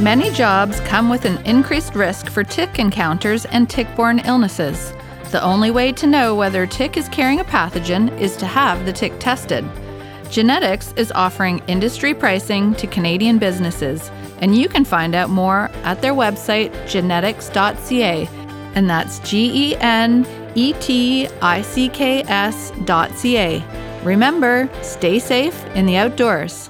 Many jobs come with an increased risk for tick encounters and tick borne illnesses. The only way to know whether a tick is carrying a pathogen is to have the tick tested. Geneticks is offering industry pricing to Canadian businesses, and you can find out more at their website, geneticks.ca, and that's G E N E T I C K S dot C A. Remember, stay safe in the outdoors.